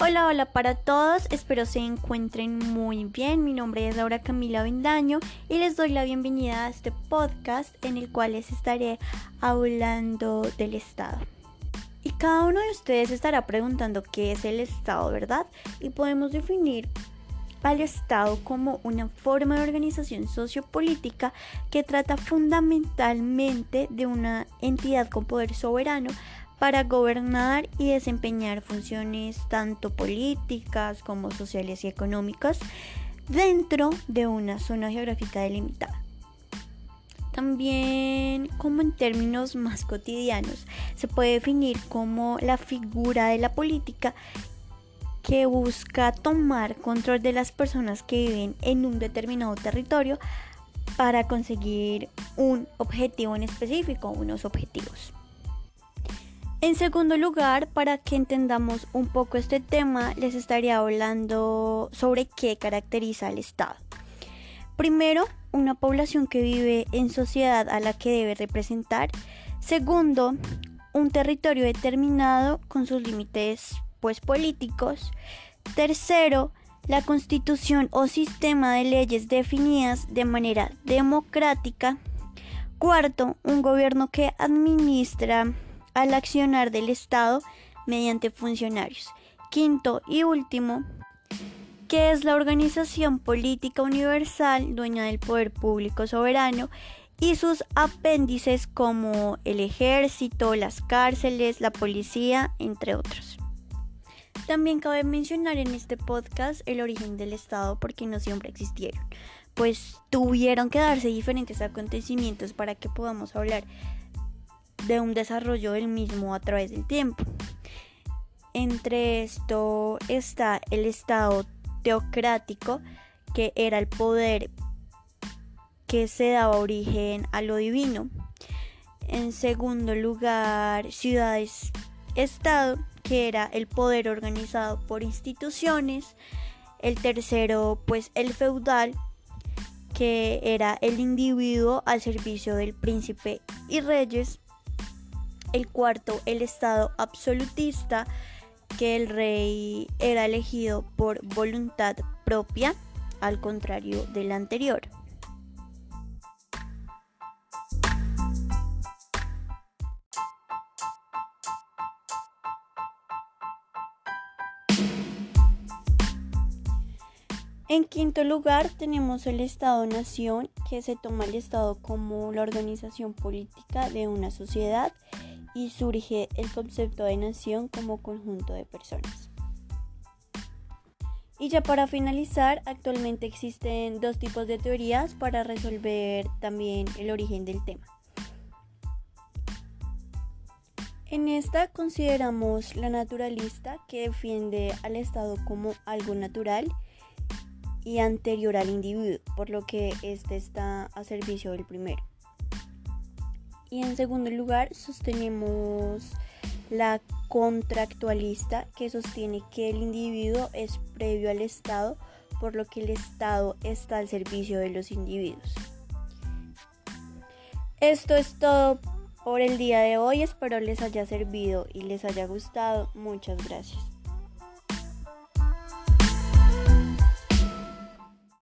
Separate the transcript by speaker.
Speaker 1: Hola, hola para todos, espero se encuentren muy bien. Mi nombre es Laura Camila Vendaño y les doy la bienvenida a este podcast en el cual les estaré hablando del Estado. Y cada uno de ustedes estará preguntando qué es el Estado, ¿verdad? Y podemos definir al Estado como una forma de organización sociopolítica que trata fundamentalmente de una entidad con poder soberano para gobernar y desempeñar funciones tanto políticas como sociales y económicas dentro de una zona geográfica delimitada. También como en términos más cotidianos se puede definir como la figura de la política que busca tomar control de las personas que viven en un determinado territorio para conseguir un objetivo en específico, unos objetivos. En segundo lugar, para que entendamos un poco este tema, les estaría hablando sobre qué caracteriza al Estado. Primero, una población que vive en sociedad a la que debe representar. Segundo, un territorio determinado con sus límites pues políticos. Tercero, la constitución o sistema de leyes definidas de manera democrática. Cuarto, un gobierno que administra al accionar del Estado mediante funcionarios. Quinto y último, que es la organización política universal dueña del poder público soberano y sus apéndices como el ejército, las cárceles, la policía, entre otros. También cabe mencionar en este podcast el origen del Estado porque no siempre existieron, pues tuvieron que darse diferentes acontecimientos para que podamos hablar de un desarrollo del mismo a través del tiempo. Entre esto está el Estado teocrático, que era el poder que se daba origen a lo divino. En segundo lugar, ciudades-estado, que era el poder organizado por instituciones. El tercero, pues el feudal, que era el individuo al servicio del príncipe y reyes. El cuarto, el Estado absolutista, que el rey era elegido por voluntad propia, al contrario del anterior. En quinto lugar tenemos el Estado-Nación, que se toma el Estado como la organización política de una sociedad y surge el concepto de nación como conjunto de personas. Y ya para finalizar, actualmente existen dos tipos de teorías para resolver también el origen del tema. En esta consideramos la naturalista que defiende al Estado como algo natural y anterior al individuo, por lo que este está a servicio del primero. Y en segundo lugar, sostenemos la contractualista que sostiene que el individuo es previo al Estado, por lo que el Estado está al servicio de los individuos. Esto es todo por el día de hoy, espero les haya servido y les haya gustado. Muchas gracias.